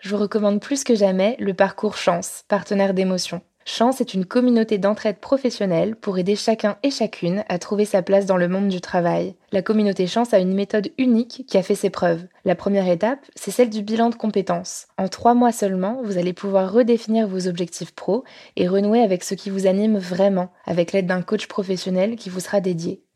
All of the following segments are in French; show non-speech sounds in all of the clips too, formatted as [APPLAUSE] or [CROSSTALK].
je vous recommande plus que jamais le parcours Chance, partenaire d'émotion. Chance est une communauté d'entraide professionnelle pour aider chacun et chacune à trouver sa place dans le monde du travail. La communauté Chance a une méthode unique qui a fait ses preuves. La première étape, c'est celle du bilan de compétences. En trois mois seulement, vous allez pouvoir redéfinir vos objectifs pro et renouer avec ce qui vous anime vraiment, avec l'aide d'un coach professionnel qui vous sera dédié.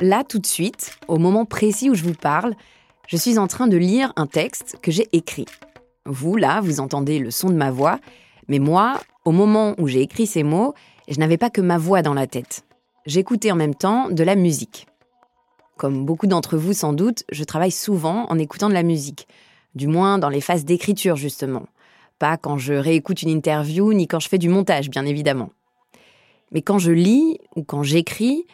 Là, tout de suite, au moment précis où je vous parle, je suis en train de lire un texte que j'ai écrit. Vous, là, vous entendez le son de ma voix, mais moi, au moment où j'ai écrit ces mots, je n'avais pas que ma voix dans la tête. J'écoutais en même temps de la musique. Comme beaucoup d'entre vous sans doute, je travaille souvent en écoutant de la musique, du moins dans les phases d'écriture justement. Pas quand je réécoute une interview, ni quand je fais du montage, bien évidemment. Mais quand je lis ou quand j'écris,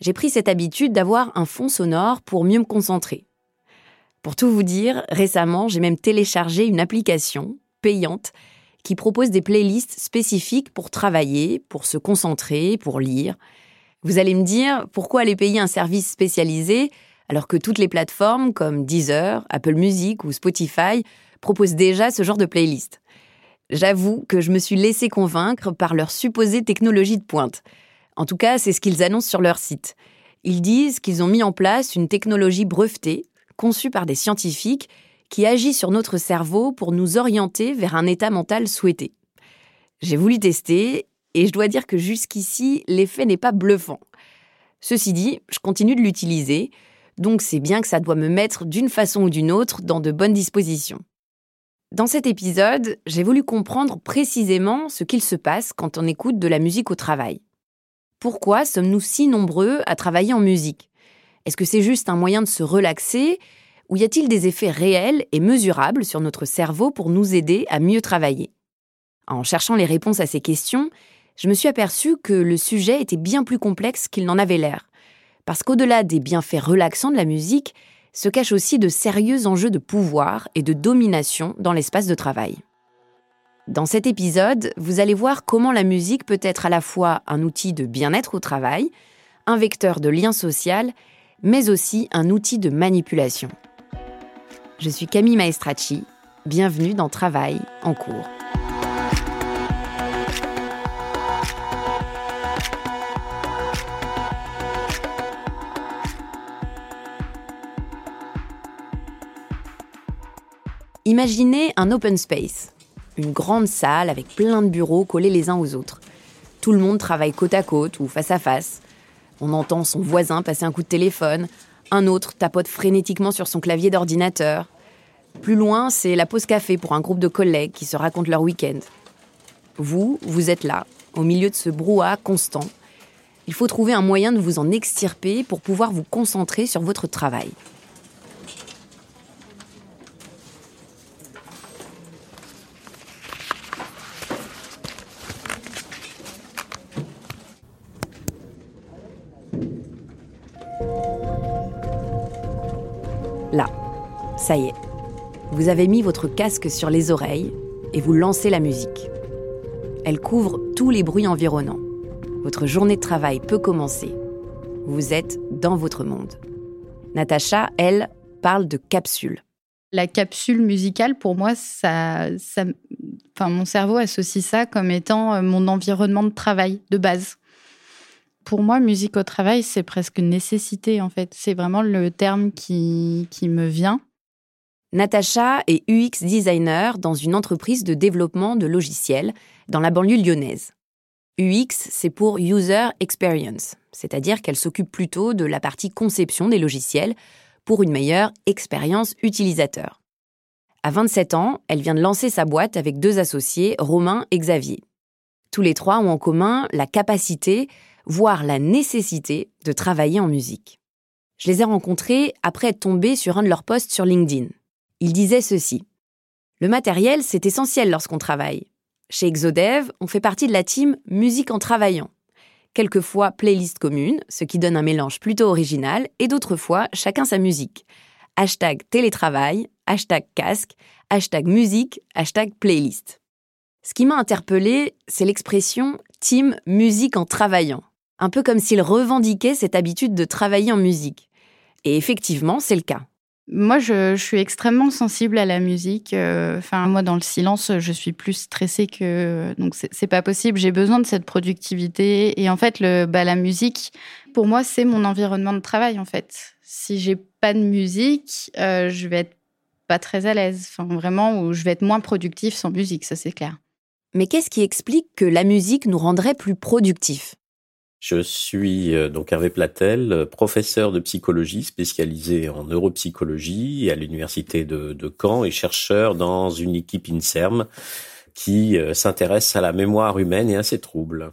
j'ai pris cette habitude d'avoir un fond sonore pour mieux me concentrer. Pour tout vous dire, récemment, j'ai même téléchargé une application payante qui propose des playlists spécifiques pour travailler, pour se concentrer, pour lire. Vous allez me dire pourquoi aller payer un service spécialisé alors que toutes les plateformes comme Deezer, Apple Music ou Spotify proposent déjà ce genre de playlist? J'avoue que je me suis laissé convaincre par leur supposée technologie de pointe. En tout cas, c'est ce qu'ils annoncent sur leur site. Ils disent qu'ils ont mis en place une technologie brevetée, conçue par des scientifiques, qui agit sur notre cerveau pour nous orienter vers un état mental souhaité. J'ai voulu tester, et je dois dire que jusqu'ici, l'effet n'est pas bluffant. Ceci dit, je continue de l'utiliser, donc c'est bien que ça doit me mettre d'une façon ou d'une autre dans de bonnes dispositions. Dans cet épisode, j'ai voulu comprendre précisément ce qu'il se passe quand on écoute de la musique au travail. Pourquoi sommes-nous si nombreux à travailler en musique? Est-ce que c'est juste un moyen de se relaxer? Ou y a-t-il des effets réels et mesurables sur notre cerveau pour nous aider à mieux travailler? En cherchant les réponses à ces questions, je me suis aperçu que le sujet était bien plus complexe qu'il n'en avait l'air. Parce qu'au-delà des bienfaits relaxants de la musique, se cachent aussi de sérieux enjeux de pouvoir et de domination dans l'espace de travail. Dans cet épisode, vous allez voir comment la musique peut être à la fois un outil de bien-être au travail, un vecteur de lien social, mais aussi un outil de manipulation. Je suis Camille Maestracci, bienvenue dans Travail en cours. Imaginez un open space, une grande salle avec plein de bureaux collés les uns aux autres. Tout le monde travaille côte à côte ou face à face. On entend son voisin passer un coup de téléphone, un autre tapote frénétiquement sur son clavier d'ordinateur. Plus loin, c'est la pause café pour un groupe de collègues qui se racontent leur week-end. Vous, vous êtes là, au milieu de ce brouhaha constant. Il faut trouver un moyen de vous en extirper pour pouvoir vous concentrer sur votre travail. Ça y est. Vous avez mis votre casque sur les oreilles et vous lancez la musique. Elle couvre tous les bruits environnants. Votre journée de travail peut commencer. Vous êtes dans votre monde. Natacha, elle, parle de capsule. La capsule musicale, pour moi, ça, enfin, mon cerveau associe ça comme étant euh, mon environnement de travail de base. Pour moi, musique au travail, c'est presque une nécessité, en fait. C'est vraiment le terme qui, qui me vient. Natacha est UX designer dans une entreprise de développement de logiciels dans la banlieue lyonnaise. UX, c'est pour User Experience, c'est-à-dire qu'elle s'occupe plutôt de la partie conception des logiciels pour une meilleure expérience utilisateur. À 27 ans, elle vient de lancer sa boîte avec deux associés, Romain et Xavier. Tous les trois ont en commun la capacité, voire la nécessité, de travailler en musique. Je les ai rencontrés après être tombés sur un de leurs posts sur LinkedIn. Ils disaient ceci. Le matériel, c'est essentiel lorsqu'on travaille. Chez Exodev, on fait partie de la team musique en travaillant. Quelquefois playlist commune, ce qui donne un mélange plutôt original, et d'autres fois chacun sa musique. Hashtag télétravail, hashtag casque, hashtag musique, hashtag playlist. Ce qui m'a interpellé, c'est l'expression team musique en travaillant. Un peu comme s'il revendiquait cette habitude de travailler en musique. Et effectivement, c'est le cas. Moi, je, suis extrêmement sensible à la musique. Euh, enfin, moi, dans le silence, je suis plus stressée que donc c'est pas possible. J'ai besoin de cette productivité et en fait, le, bah, la musique, pour moi, c'est mon environnement de travail. En fait, si j'ai pas de musique, euh, je vais être pas très à l'aise. Enfin, vraiment, ou je vais être moins productif sans musique, ça c'est clair. Mais qu'est-ce qui explique que la musique nous rendrait plus productifs? Je suis euh, donc Hervé Platel, euh, professeur de psychologie spécialisé en neuropsychologie à l'université de, Caen et chercheur dans une équipe INSERM qui euh, s'intéresse à la mémoire humaine et à ses troubles.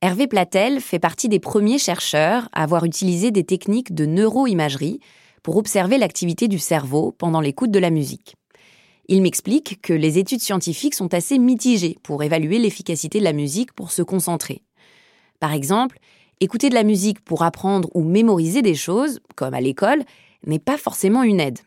Hervé Platel fait partie des premiers chercheurs à avoir utilisé des techniques de neuroimagerie pour observer l'activité du cerveau pendant l'écoute de la musique. Il m'explique que les études scientifiques sont assez mitigées pour évaluer l'efficacité de la musique pour se concentrer. Par exemple, écouter de la musique pour apprendre ou mémoriser des choses, comme à l'école, n'est pas forcément une aide.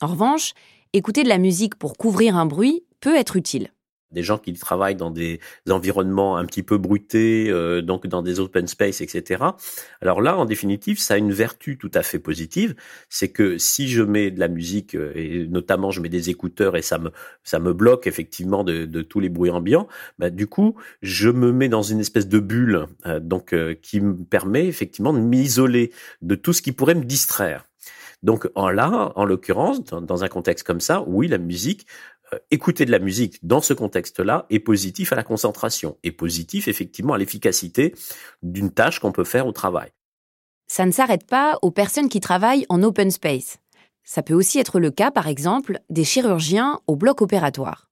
En revanche, écouter de la musique pour couvrir un bruit peut être utile des gens qui travaillent dans des environnements un petit peu brutés, euh, donc dans des open space, etc. Alors là, en définitive, ça a une vertu tout à fait positive, c'est que si je mets de la musique euh, et notamment je mets des écouteurs et ça me ça me bloque effectivement de, de tous les bruits ambiants, bah, du coup je me mets dans une espèce de bulle, euh, donc qui me permet effectivement de m'isoler de tout ce qui pourrait me distraire. Donc en là, en l'occurrence, dans, un contexte comme ça, oui, la musique euh, écouter de la musique dans ce contexte-là est positif à la concentration, est positif effectivement à l'efficacité d'une tâche qu'on peut faire au travail. Ça ne s'arrête pas aux personnes qui travaillent en open space. Ça peut aussi être le cas, par exemple, des chirurgiens au bloc opératoire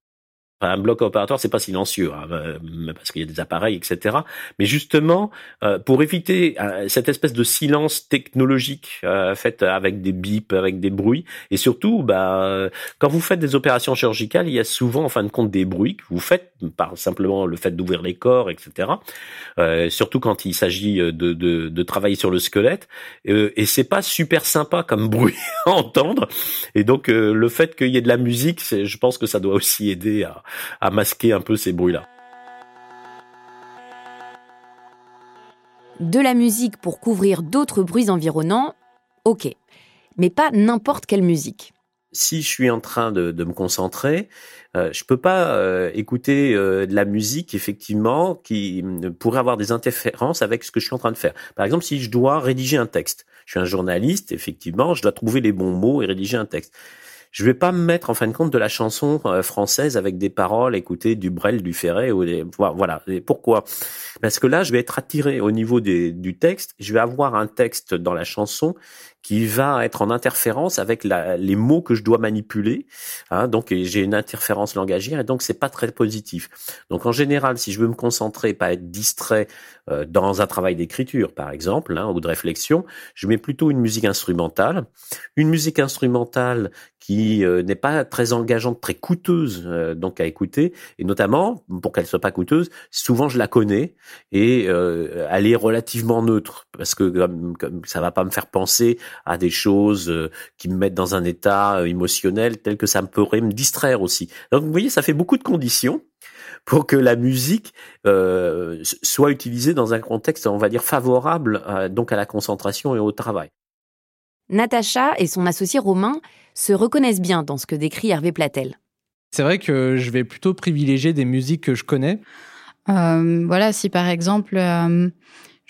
un bloc opératoire, c'est pas silencieux, hein, euh, parce qu'il y a des appareils, etc. Mais justement, euh, pour éviter euh, cette espèce de silence technologique fait avec des bips, avec des bruits, et surtout, bah, quand vous faites des opérations chirurgicales, il y a souvent, en fin de compte, des bruits que vous faites par simplement le fait d'ouvrir les corps, etc. surtout quand il s'agit de, de, de, travailler sur le squelette, et c'est pas super sympa comme bruit [LAUGHS] à entendre. Et donc, le fait qu'il y ait de la musique, je pense que ça doit aussi aider à à masquer un peu ces bruits-là. De la musique pour couvrir d'autres bruits environnants, ok. Mais pas n'importe quelle musique. Si je suis en train de, me concentrer, euh, je peux pas euh, écouter euh, de la musique effectivement qui pourrait avoir des interférences avec ce que je suis en train de faire. Par exemple, si je dois rédiger un texte, je suis un journaliste, effectivement, je dois trouver les bons mots et rédiger un texte je vais pas me mettre en fin de compte de la chanson euh, française avec des paroles, écouter du Brel, du Ferret ou des, voilà. Pourquoi? Parce que là, je vais être attiré au niveau du texte. Je vais avoir un texte dans la chanson qui va être en interférence avec la, les mots que je dois manipuler. Hein, donc j'ai une interférence langagière et donc c'est pas très positif. Donc en général, si je veux me concentrer, pas être distrait euh, dans un travail d'écriture par exemple hein, ou de réflexion, je mets plutôt une musique instrumentale. Une musique instrumentale qui euh, n'est pas très engageante, très coûteuse euh, donc à écouter et notamment pour qu'elle soit pas coûteuse, souvent je la connais et elle est relativement neutre parce que comme, comme ça va pas me faire penser à des choses qui me mettent dans un état émotionnel tel que ça pourrait me distraire aussi. Donc vous voyez, ça fait beaucoup de conditions pour que la musique euh, soit utilisée dans un contexte, on va dire, favorable donc à la concentration et au travail. Natacha et son associé Romain se reconnaissent bien dans ce que décrit Hervé Platel. C'est vrai que je vais plutôt privilégier des musiques que je connais. Euh, voilà, si par exemple, euh,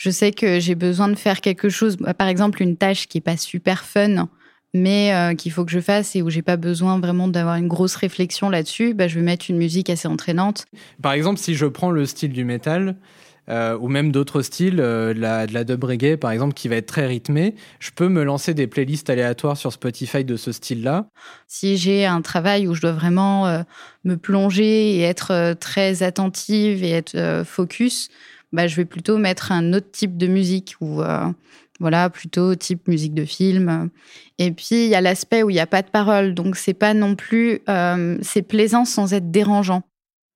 je sais que j'ai besoin de faire quelque chose, par exemple une tâche qui est pas super fun, mais euh, qu'il faut que je fasse et où j'ai pas besoin vraiment d'avoir une grosse réflexion là-dessus, bah, je vais mettre une musique assez entraînante. Par exemple, si je prends le style du métal, euh, ou même d'autres styles, euh, de, la, de la dub reggae par exemple, qui va être très rythmée, je peux me lancer des playlists aléatoires sur Spotify de ce style-là. Si j'ai un travail où je dois vraiment euh, me plonger et être très attentive et être focus, bah, je vais plutôt mettre un autre type de musique ou voilà plutôt type musique de film. Et puis il y a l'aspect où il n'y a pas de parole, donc c'est pas non plus c'est plaisant sans être dérangeant.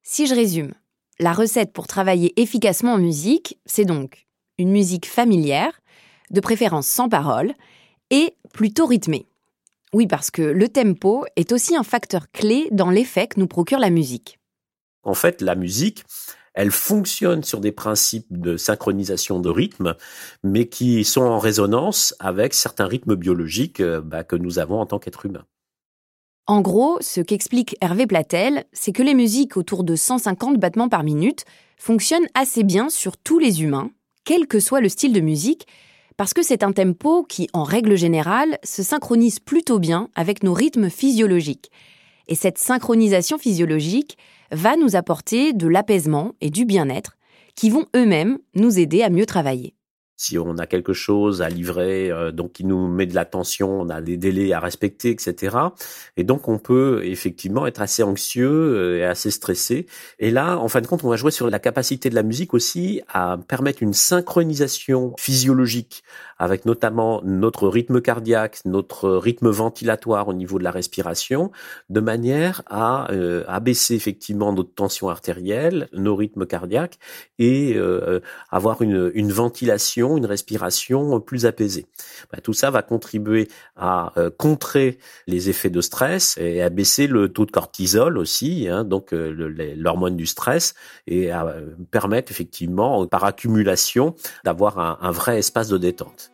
Si je résume, la recette pour travailler efficacement en musique, c'est donc une musique familière, de préférence sans parole, et plutôt rythmée. Oui, parce que le tempo est aussi un facteur clé dans l'effet que nous procure la musique. En fait, la musique, elle fonctionne sur des principes de synchronisation de rythme, mais qui sont en résonance avec certains rythmes biologiques euh, bah, que nous avons en tant qu'être humain. En gros, ce qu'explique Hervé Platel, c'est que les musiques autour de 150 battements par minute fonctionnent assez bien sur tous les humains, quel que soit le style de musique, parce que c'est un tempo qui, en règle générale, se synchronise plutôt bien avec nos rythmes physiologiques. Et cette synchronisation physiologique va nous apporter de l'apaisement et du bien-être qui vont eux-mêmes nous aider à mieux travailler si on a quelque chose à livrer, euh, donc qui nous met de la tension, on a des délais à respecter, etc. Et donc on peut effectivement être assez anxieux euh, et assez stressé. Et là, en fin de compte, on va jouer sur la capacité de la musique aussi à permettre une synchronisation physiologique avec notamment notre rythme cardiaque, notre rythme ventilatoire au niveau de la respiration, de manière à euh, abaisser effectivement notre tension artérielle, nos rythmes cardiaques et avoir une, une ventilation une respiration plus apaisée. Bah, tout ça va contribuer à euh, contrer les effets de stress et à baisser le taux de cortisol aussi, hein, donc euh, l'hormone du stress, et à euh, permettre effectivement, par accumulation, d'avoir un vrai espace de détente.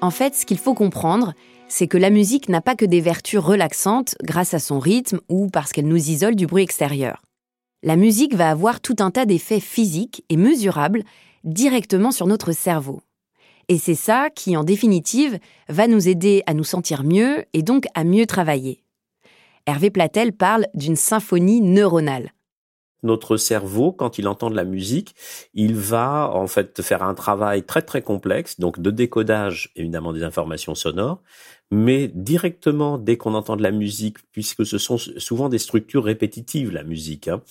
En fait, ce qu'il faut comprendre, c'est que la musique n'a pas que des vertus relaxantes grâce à son rythme ou parce qu'elle nous isole du bruit extérieur. La musique va avoir tout un tas d'effets physiques et mesurables directement sur notre cerveau. Et c'est ça qui, en définitive, va nous aider à nous sentir mieux et donc à mieux travailler. Hervé Platel parle d'une symphonie neuronale notre cerveau, quand il entend de la musique, il va en fait faire un travail très très complexe, donc de décodage évidemment des informations sonores, mais directement dès qu'on entend de la musique, puisque ce sont souvent des structures répétitives la musique, hein,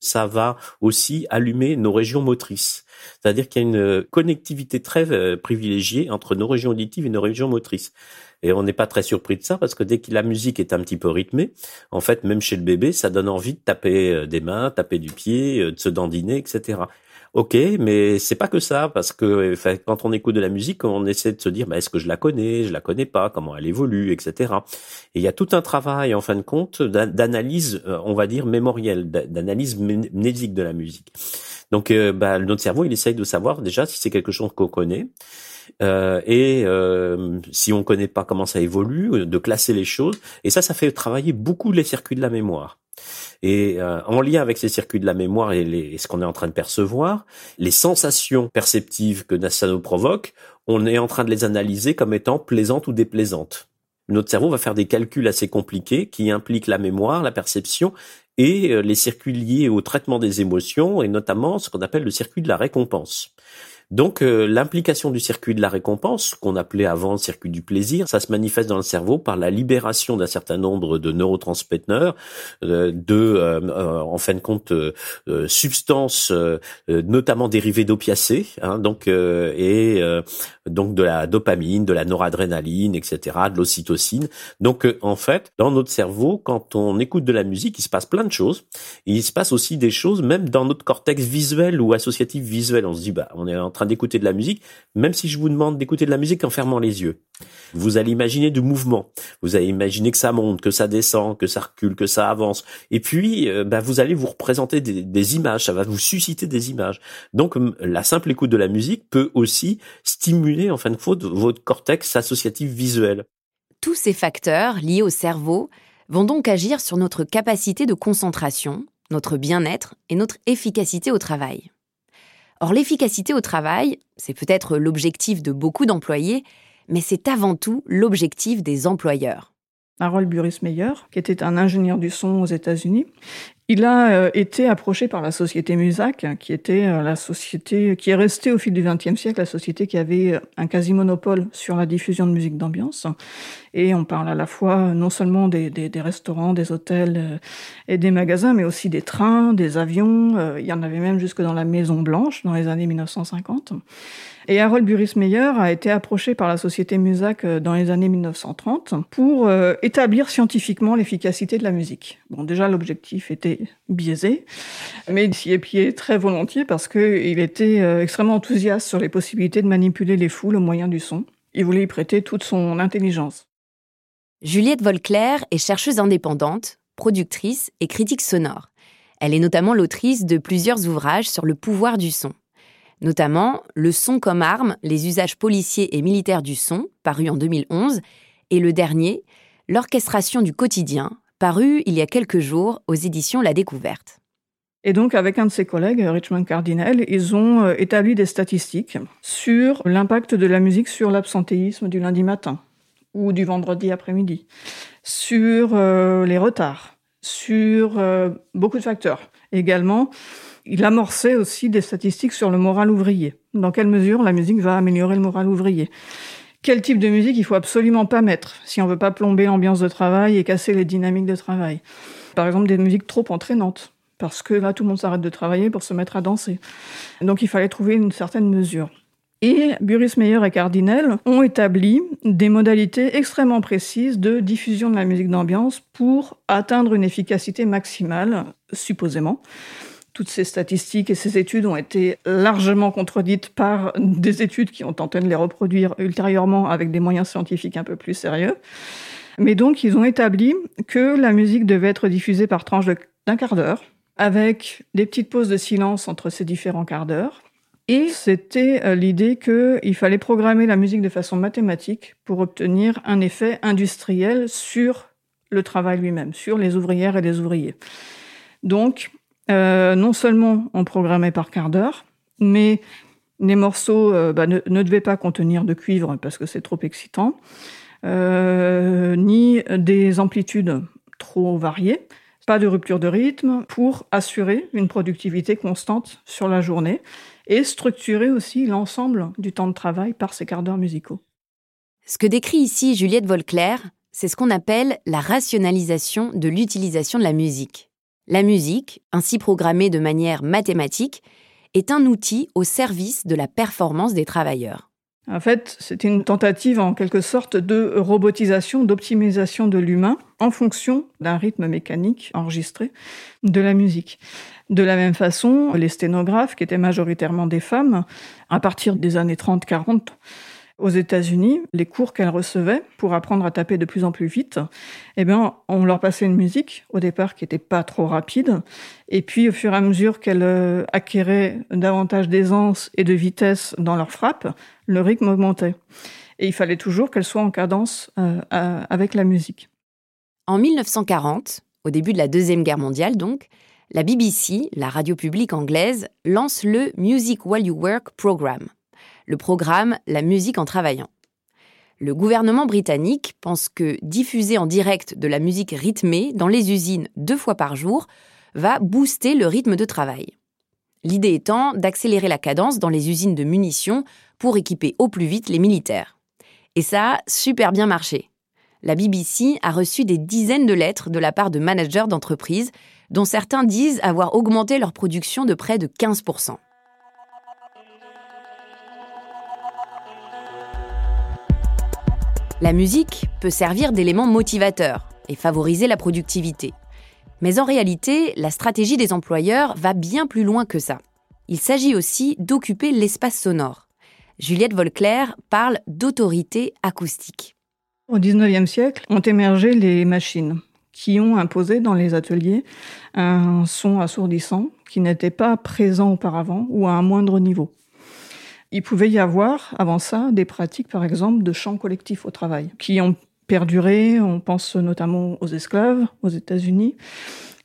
ça va aussi allumer nos régions motrices. C'est-à-dire qu'il y a une connectivité très euh, privilégiée entre nos régions auditives et nos régions motrices. Et on n'est pas très surpris de ça parce que dès que la musique est un petit peu rythmée, en fait, même chez le bébé, ça donne envie de taper euh, des mains, taper du pied, euh, de se dandiner, etc. Ok, mais c'est pas que ça, parce que quand on écoute de la musique, on essaie de se dire, bah, est-ce que je la connais, je la connais pas, comment elle évolue, etc. Et il y a tout un travail, en fin de compte, d'analyse, euh, on va dire mémorielle, d'analyse mnésique de la musique. Donc, bah, notre cerveau, il essaye de savoir déjà si c'est quelque chose qu'on connaît. Euh, et euh, si on connaît pas comment ça évolue, de classer les choses. Et ça, ça fait travailler beaucoup les circuits de la mémoire. Et euh, en lien avec ces circuits de la mémoire et, les, ce qu'on est en train de percevoir, les sensations perceptives que ça nous provoque, on est en train de les analyser comme étant plaisantes ou déplaisantes. Notre cerveau va faire des calculs assez compliqués qui impliquent la mémoire, la perception et les circuits liés au traitement des émotions et notamment ce qu'on appelle le circuit de la récompense. Donc euh, l'implication du circuit de la récompense, qu'on appelait avant le circuit du plaisir, ça se manifeste dans le cerveau par la libération d'un certain nombre de neurotransmetteurs, euh, de, euh, en fin de compte, substances notamment dérivées d'opiacés, hein, donc et donc de la dopamine, de la noradrénaline, etc., de l'ocytocine. Donc en fait, dans notre cerveau, quand on écoute de la musique, il se passe plein de choses. il se passe aussi des choses, même dans notre cortex visuel ou associatif visuel. On se dit, bah, on est en train d'écouter de la musique, même si je vous demande d'écouter de la musique en fermant les yeux. Vous allez imaginer du mouvement. Vous allez imaginer que ça monte, que ça descend, que ça recule, que ça avance. Et puis, euh, bah, vous allez vous représenter des, images. Ça va vous susciter des images. Donc, la simple écoute de la musique peut aussi stimuler, en fin de compte, votre cortex associatif visuel. Tous ces facteurs liés au cerveau vont donc agir sur notre capacité de concentration, notre bien-être et notre efficacité au travail. Or, l'efficacité au travail, c'est peut-être l'objectif de beaucoup d'employés, mais c'est avant tout l'objectif des employeurs. Harold Burris-Meyer, qui était un ingénieur du son aux États-Unis, il a euh, été approché par la société Musac, qui était euh, la société qui est restée au fil du XXe siècle, la société qui avait euh, un quasi-monopole sur la diffusion de musique d'ambiance. Et on parle à la fois non seulement des, restaurants, des hôtels et des magasins, mais aussi des trains, des avions. Il y en avait même jusque dans la Maison Blanche dans les années 1950. Et Harold Burris-Meyer a été approché par la société Musac euh, dans les années 1930 pour euh, établir scientifiquement l'efficacité de la musique. Bon, déjà, l'objectif était biaisé, mais il s'y est pied très volontiers parce qu'il était euh, extrêmement enthousiaste sur les possibilités de manipuler les foules au moyen du son. Il voulait y prêter toute son intelligence. Juliette Volclair est chercheuse indépendante, productrice et critique sonore. Elle est notamment l'autrice de plusieurs ouvrages sur le pouvoir du son notamment Le son comme arme, les usages policiers et militaires du son, paru en 2011, et le dernier, L'orchestration du quotidien, paru il y a quelques jours aux éditions La Découverte. Et donc, avec un de ses collègues, Richmond Cardinal, ils ont euh, établi des statistiques sur l'impact de la musique sur l'absentéisme du lundi matin ou du vendredi après-midi, sur euh, les retards, sur euh, beaucoup de facteurs. Également, il amorçait aussi des statistiques sur le moral ouvrier. Dans quelle mesure la musique va améliorer le moral ouvrier? Quel type de musique il faut absolument pas mettre si on veut pas plomber l'ambiance de travail et casser les dynamiques de travail? Par exemple, des musiques trop entraînantes, parce que là, tout le monde s'arrête de travailler pour se mettre à danser. Donc, il fallait trouver une certaine mesure. Et Buris Meyer et Cardinel ont établi des modalités extrêmement précises de diffusion de la musique d'ambiance pour atteindre une efficacité maximale, supposément. Toutes ces statistiques et ces études ont été largement contredites par des études qui ont tenté de les reproduire ultérieurement avec des moyens scientifiques un peu plus sérieux. Mais donc, ils ont établi que la musique devait être diffusée par tranche d'un quart d'heure, avec des petites pauses de silence entre ces différents quarts d'heure. Et c'était euh, l'idée qu'il fallait programmer la musique de façon mathématique pour obtenir un effet industriel sur le travail lui-même, sur les ouvrières et les ouvriers. Donc, euh, non seulement on programmait par quart d'heure, mais les morceaux euh, bah, ne, devaient pas contenir de cuivre parce que c'est trop excitant, ni des amplitudes trop variées, pas de rupture de rythme pour assurer une productivité constante sur la journée et structurer aussi l'ensemble du temps de travail par ces quarts d'heure musicaux. Ce que décrit ici Juliette Volclair, c'est ce qu'on appelle la rationalisation de l'utilisation de la musique. La musique, ainsi programmée de manière mathématique, est un outil au service de la performance des travailleurs. En fait, c'est une tentative en quelque sorte de robotisation, d'optimisation de l'humain en fonction d'un rythme mécanique enregistré de la musique. De la même façon, les sténographes, qui étaient majoritairement des femmes, à partir des années 30-40, aux États-Unis, les cours qu'elles recevaient pour apprendre à taper de plus en plus vite, eh bien, on leur passait une musique au départ qui n'était pas trop rapide, et puis au fur et à mesure qu'elles euh, acquéraient davantage d'aisance et de vitesse dans leur frappe, le rythme augmentait. Et il fallait toujours qu'elles soient en cadence euh, avec la musique. En 1940, au début de la Deuxième Guerre mondiale donc, la BBC, la radio publique anglaise, lance le Music While You Work Programme le programme La musique en travaillant. Le gouvernement britannique pense que diffuser en direct de la musique rythmée dans les usines deux fois par jour va booster le rythme de travail. L'idée étant d'accélérer la cadence dans les usines de munitions pour équiper au plus vite les militaires. Et ça a super bien marché. La BBC a reçu des dizaines de lettres de la part de managers d'entreprises, dont certains disent avoir augmenté leur production de près de 15%. La musique peut servir d'élément motivateur et favoriser la productivité. Mais en réalité, la stratégie des employeurs va bien plus loin que ça. Il s'agit aussi d'occuper l'espace sonore. Juliette Volclair parle d'autorité acoustique. Au XIXe siècle, ont émergé les machines qui ont imposé dans les ateliers un son assourdissant qui n'était pas présent auparavant ou à un moindre niveau. Il pouvait y avoir, avant ça, des pratiques, par exemple, de chant collectif au travail, qui ont perduré. On pense notamment aux esclaves aux États-Unis.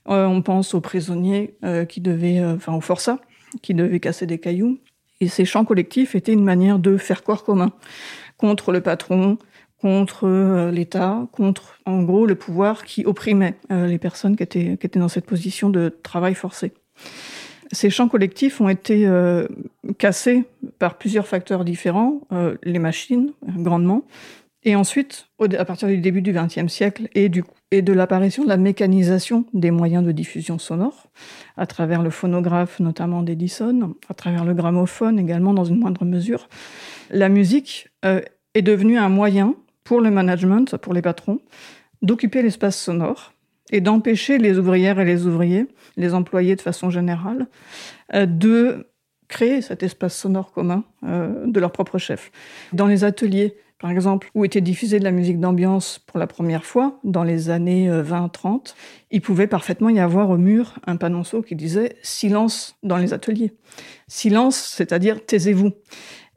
Euh, on pense aux prisonniers euh, qui devaient, euh, enfin aux forçats, qui devaient casser des cailloux. Et ces chants collectifs étaient une manière de faire corps commun contre le patron, contre l'État, contre en gros le pouvoir qui opprimait les personnes qui étaient, qui étaient dans cette position de travail forcé. Ces champs collectifs ont été cassés par plusieurs facteurs différents, les machines grandement, et ensuite, à partir du début du XXe siècle et, du, et de l'apparition de la mécanisation des moyens de diffusion sonore, à travers le phonographe notamment d'Edison, à travers le gramophone également dans une moindre mesure, la musique euh, est devenue un moyen pour le management, pour les patrons, d'occuper l'espace sonore et d'empêcher les ouvrières et les ouvriers, les employés de façon générale, euh, de créer cet espace sonore commun euh, de leur propre chef. Dans les ateliers par exemple, où était diffusée de la musique d'ambiance pour la première fois, dans les années 20-30, euh, il pouvait parfaitement y avoir au mur un panonceau qui disait silence dans les ateliers. Silence, c'est-à-dire taisez-vous.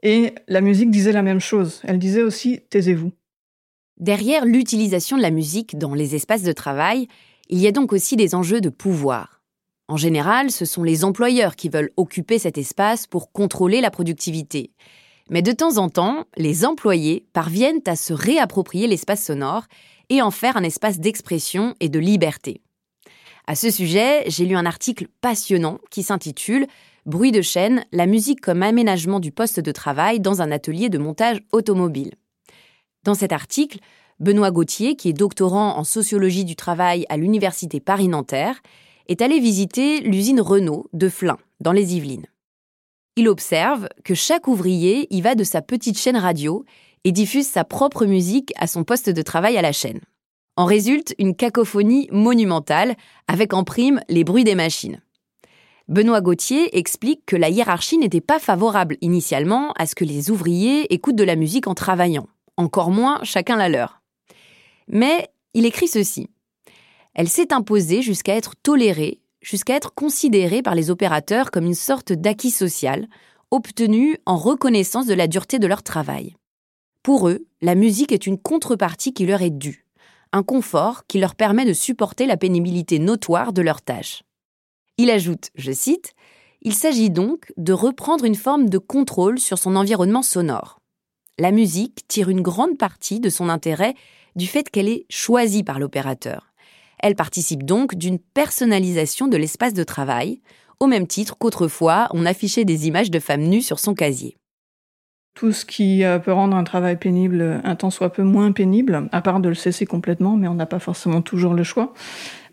Et la musique disait la même chose. Elle disait aussi taisez-vous. Derrière l'utilisation de la musique dans les espaces de travail, il y a donc aussi des enjeux de pouvoir. En général, ce sont les employeurs qui veulent occuper cet espace pour contrôler la productivité. Mais de temps en temps, les employés parviennent à se réapproprier l'espace sonore et en faire un espace d'expression et de liberté. À ce sujet, j'ai lu un article passionnant qui s'intitule Bruit de chaîne, la musique comme aménagement du poste de travail dans un atelier de montage automobile. Dans cet article, Benoît Gauthier, qui est doctorant en sociologie du travail à l'Université Paris-Nanterre, est allé visiter l'usine Renault de Flins, dans les Yvelines. Il observe que chaque ouvrier y va de sa petite chaîne radio et diffuse sa propre musique à son poste de travail à la chaîne. En résulte une cacophonie monumentale, avec en prime les bruits des machines. Benoît Gauthier explique que la hiérarchie n'était pas favorable initialement à ce que les ouvriers écoutent de la musique en travaillant, encore moins chacun la leur. Mais il écrit ceci. Elle s'est imposée jusqu'à être tolérée jusqu'à être considérés par les opérateurs comme une sorte d'acquis social, obtenu en reconnaissance de la dureté de leur travail. Pour eux, la musique est une contrepartie qui leur est due, un confort qui leur permet de supporter la pénibilité notoire de leurs tâches. Il ajoute, je cite, Il s'agit donc de reprendre une forme de contrôle sur son environnement sonore. La musique tire une grande partie de son intérêt du fait qu'elle est choisie par l'opérateur. Elle participe donc d'une personnalisation de l'espace de travail, au même titre qu'autrefois on affichait des images de femmes nues sur son casier. Tout ce qui euh, peut rendre un travail pénible un temps soit peu moins pénible, à part de le cesser complètement, mais on n'a pas forcément toujours le choix,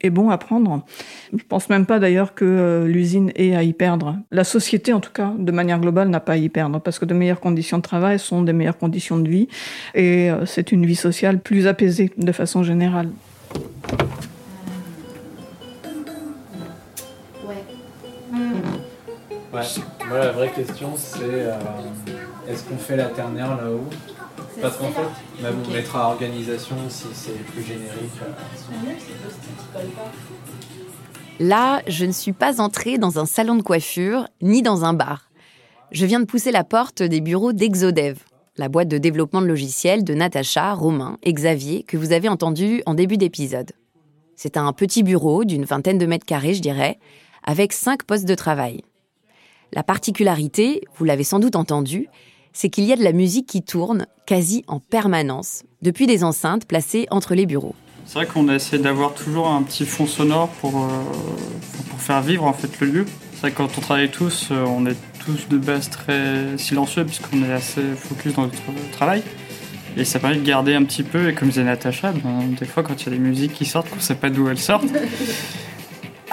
est bon à prendre. Je pense même pas d'ailleurs que euh, l'usine ait à y perdre. La société, en tout cas, de manière globale, n'a pas à y perdre, parce que de meilleures conditions de travail sont des meilleures conditions de vie, et euh, c'est une vie sociale plus apaisée de façon générale. Ouais. Moi, la vraie question, c'est euh, est-ce qu'on fait la ternaire là-haut? Parce qu'en fait, même on mettra organisation si c'est plus générique. Euh. Là, je ne suis pas entrée dans un salon de coiffure ni dans un bar. Je viens de pousser la porte des bureaux d'Exodev, la boîte de développement de logiciels de Natacha, Romain et Xavier que vous avez entendu en début d'épisode. C'est un petit bureau d'une vingtaine de mètres carrés, je dirais, avec cinq postes de travail. La particularité, vous l'avez sans doute entendu, c'est qu'il y a de la musique qui tourne quasi en permanence, depuis des enceintes placées entre les bureaux. C'est vrai qu'on a essayé d'avoir toujours un petit fond sonore pour, euh, pour faire vivre en fait le lieu. C'est vrai que quand on travaille tous, euh, on est tous de base très silencieux puisqu'on est assez focus dans notre travail. Et ça permet de garder un petit peu, et comme disait Natacha, ben, des fois quand il y a des musiques qui sortent, on ne sait pas d'où elles sortent.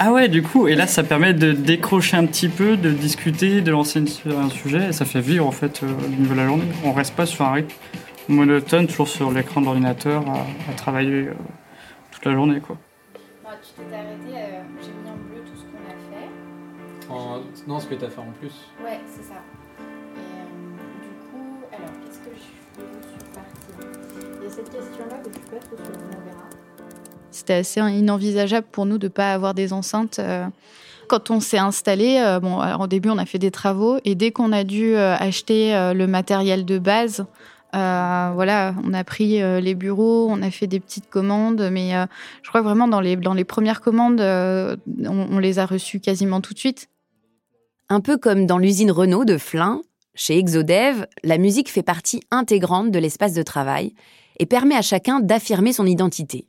Ah ouais, du coup, et là ça permet de décrocher un petit peu, de discuter, de lancer un sujet, et ça fait vivre en fait euh, au niveau de la journée. On reste pas sur un rythme monotone, toujours sur l'écran de l'ordinateur à, travailler euh, toute la journée quoi. tu t'es arrêté, euh, j'ai mis en bleu tout ce qu'on a fait. Non, ce que tu as fait en plus. Ouais, c'est ça. Et du coup, alors qu'est-ce que je suis partie? Il y a cette question-là que tu peux être sur le verra. C'était assez inenvisageable pour nous de ne pas avoir des enceintes. Euh. Quand on s'est installé, euh, bon, au début on a fait des travaux et dès qu'on a dû euh, acheter le matériel de base, voilà, on a pris les bureaux, on a fait des petites commandes, mais je crois vraiment dans les, dans les premières commandes, on, on, les a reçues quasiment tout de suite. Un peu comme dans l'usine Renault de Flins, chez Exodev, la musique fait partie intégrante de l'espace de travail et permet à chacun d'affirmer son identité.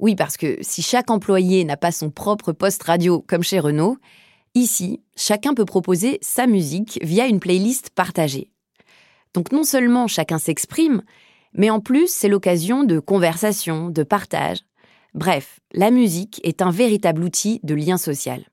Oui, parce que si chaque employé n'a pas son propre poste radio comme chez Renault, ici, chacun peut proposer sa musique via une playlist partagée. Donc non seulement chacun s'exprime, mais en plus c'est l'occasion de conversation, de partage. Bref, la musique est un véritable outil de lien social.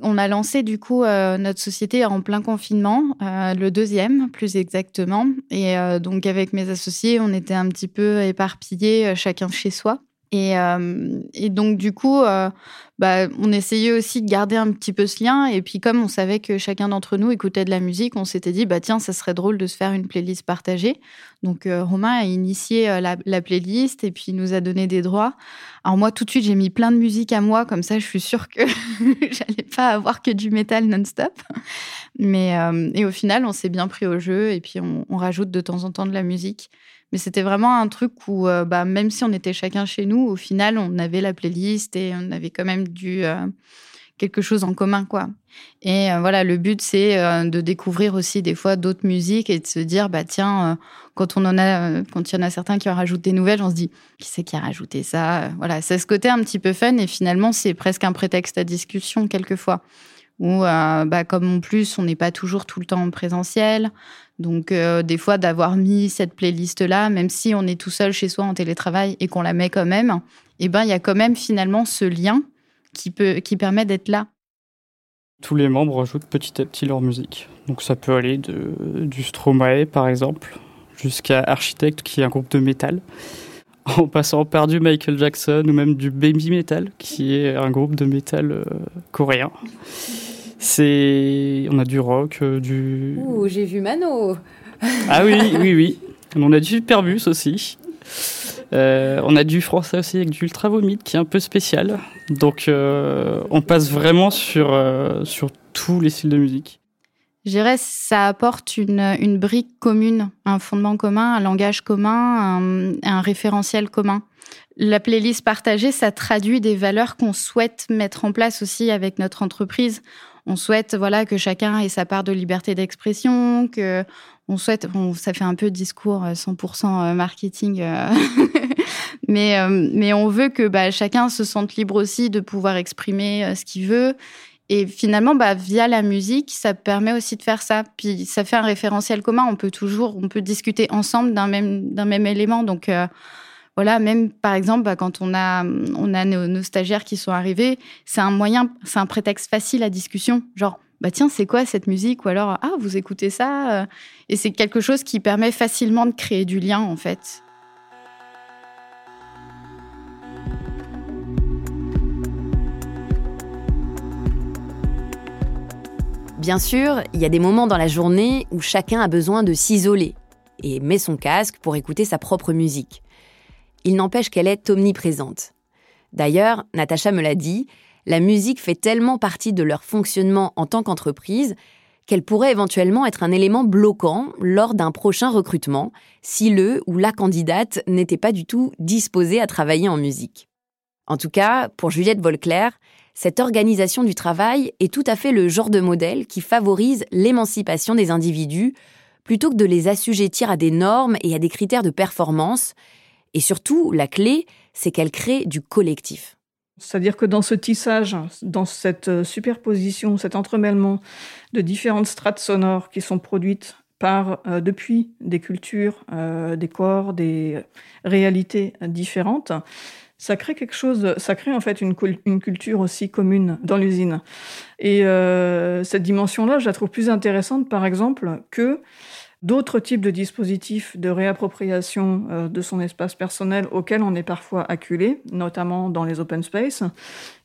On a lancé du coup euh, notre société en plein confinement, euh, le deuxième plus exactement. Et euh, donc avec mes associés, on était un petit peu éparpillés, chacun chez soi. Et, euh, et, donc, du coup, euh, bah, on essayait aussi de garder un petit peu ce lien. Et puis, comme on savait que chacun d'entre nous écoutait de la musique, on s'était dit, bah, tiens, ça serait drôle de se faire une playlist partagée. Donc, euh, Romain a initié la, la, playlist et puis il nous a donné des droits. Alors, moi, tout de suite, j'ai mis plein de musique à moi. Comme ça, je suis sûre que [LAUGHS] j'allais pas avoir que du métal non-stop. Mais, et au final, on s'est bien pris au jeu et puis on rajoute de temps en temps de la musique. Mais c'était vraiment un truc où, euh, bah, même si on était chacun chez nous, au final, on avait la playlist et on avait quand même du euh, quelque chose en commun, quoi. Et euh, voilà, le but, c'est de découvrir aussi des fois d'autres musiques et de se dire, bah tiens, quand on en a, quand il y en a certains qui ont rajouté des nouvelles, on se dit, qui c'est qui a rajouté ça? Voilà, c'est ce côté un petit peu fun et finalement, c'est presque un prétexte à discussion quelquefois. Ou bah, comme en plus, on n'est pas toujours tout le temps en présentiel, donc euh, des fois d'avoir mis cette playlist là, même si on est tout seul chez soi en télétravail et qu'on la met quand même, eh ben il y a quand même finalement ce lien qui peut qui permet d'être là. Tous les membres ajoutent petit à petit leur musique. Donc ça peut aller de, du Stromae par exemple jusqu'à Architect qui est un groupe de métal en passant par du Michael Jackson ou même du Baby Metal qui est un groupe de métal euh, coréen. C'est, on a du rock, euh, du. Ouh, j'ai vu Mano. ah oui, oui, oui. On a du Superbus aussi. Euh, on a du français aussi avec du Ultra Vomite qui est un peu spécial. Donc euh, on passe vraiment sur, sur tous les styles de musique. Je dirais ça apporte une, une, brique commune, un fondement commun, un langage commun, un, un référentiel commun. La playlist partagée, ça traduit des valeurs qu'on souhaite mettre en place aussi avec notre entreprise on souhaite voilà que chacun ait sa part de liberté d'expression, que on souhaite, ça fait un peu discours 100% euh, euh, marketing, euh, [LAUGHS] mais mais on veut que bah, chacun se sente libre aussi de pouvoir exprimer ce qu'il veut. Et finalement, bah, via la musique, ça permet aussi de faire ça. Puis ça fait un référentiel commun. On peut toujours, on peut discuter ensemble d'un même d'un même élément. Donc voilà, même par exemple, bah, quand on a, on a nos, stagiaires qui sont arrivés, c'est un moyen, c'est un prétexte facile à discussion. Genre, bah tiens, c'est quoi cette musique? Ou alors, ah, vous écoutez ça Et c'est quelque chose qui permet facilement de créer du lien, en fait. Bien sûr, il y a des moments dans la journée où chacun a besoin de s'isoler et met son casque pour écouter sa propre musique. Il n'empêche qu'elle est omniprésente. D'ailleurs, Natacha me l'a dit, la musique fait tellement partie de leur fonctionnement en tant qu'entreprise qu'elle pourrait éventuellement être un élément bloquant lors d'un prochain recrutement si le ou la candidate n'était pas du tout disposée à travailler en musique. En tout cas, pour Juliette Volclair, cette organisation du travail est tout à fait le genre de modèle qui favorise l'émancipation des individus plutôt que de les assujettir à des normes et à des critères de performance. Et surtout, la clé, c'est qu'elle crée du collectif. C'est-à-dire que dans ce tissage, dans cette euh, superposition, cet entremêlement de différentes strates sonores qui sont produites par, euh, depuis des cultures, euh, des corps, des réalités différentes, ça crée quelque chose, ça crée en fait une, une culture aussi commune dans l'usine. Et cette dimension-là, je la trouve plus intéressante, par exemple, que d'autres types de dispositifs de réappropriation euh, de son espace personnel auxquels on est parfois acculé, notamment dans les open space.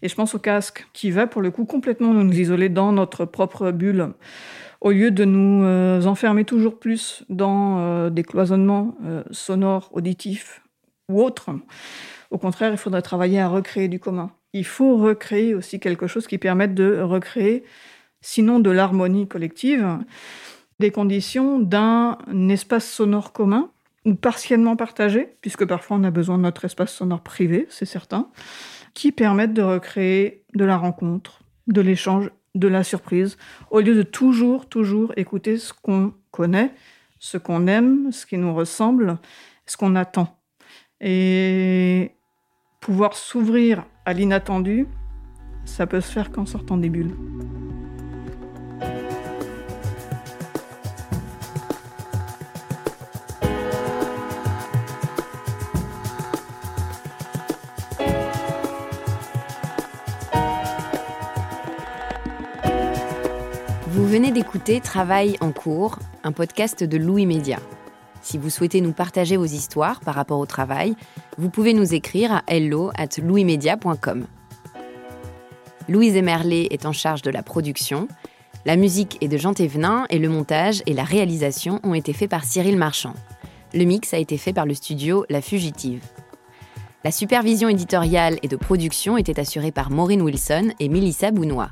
Et je pense au casque qui va pour le coup complètement nous isoler dans notre propre bulle. Au lieu de nous euh, enfermer toujours plus dans euh, des cloisonnements sonores, auditifs ou autres, au contraire, il faudrait travailler à recréer du commun. Il faut recréer aussi quelque chose qui permette de recréer, sinon de l'harmonie collective, des conditions d'un espace sonore commun ou partiellement partagé, puisque parfois on a besoin de notre espace sonore privé, c'est certain, qui permettent de recréer de la rencontre, de l'échange, de la surprise, au lieu de toujours, toujours écouter ce qu'on connaît, ce qu'on aime, ce qui nous ressemble, ce qu'on attend. Et pouvoir s'ouvrir à l'inattendu, ça peut se faire qu'en sortant des bulles. Venez d'écouter Travail en cours, un podcast de Louis Média. Si vous souhaitez nous partager vos histoires par rapport au travail, vous pouvez nous écrire à hello at louismedia.com. Louise Emerlet est en charge de la production. La musique est de Jean Thévenin et le montage et la réalisation ont été faits par Cyril Marchand. Le mix a été fait par le studio La Fugitive. La supervision éditoriale et de production était assurée par Maureen Wilson et Milissa Bounois.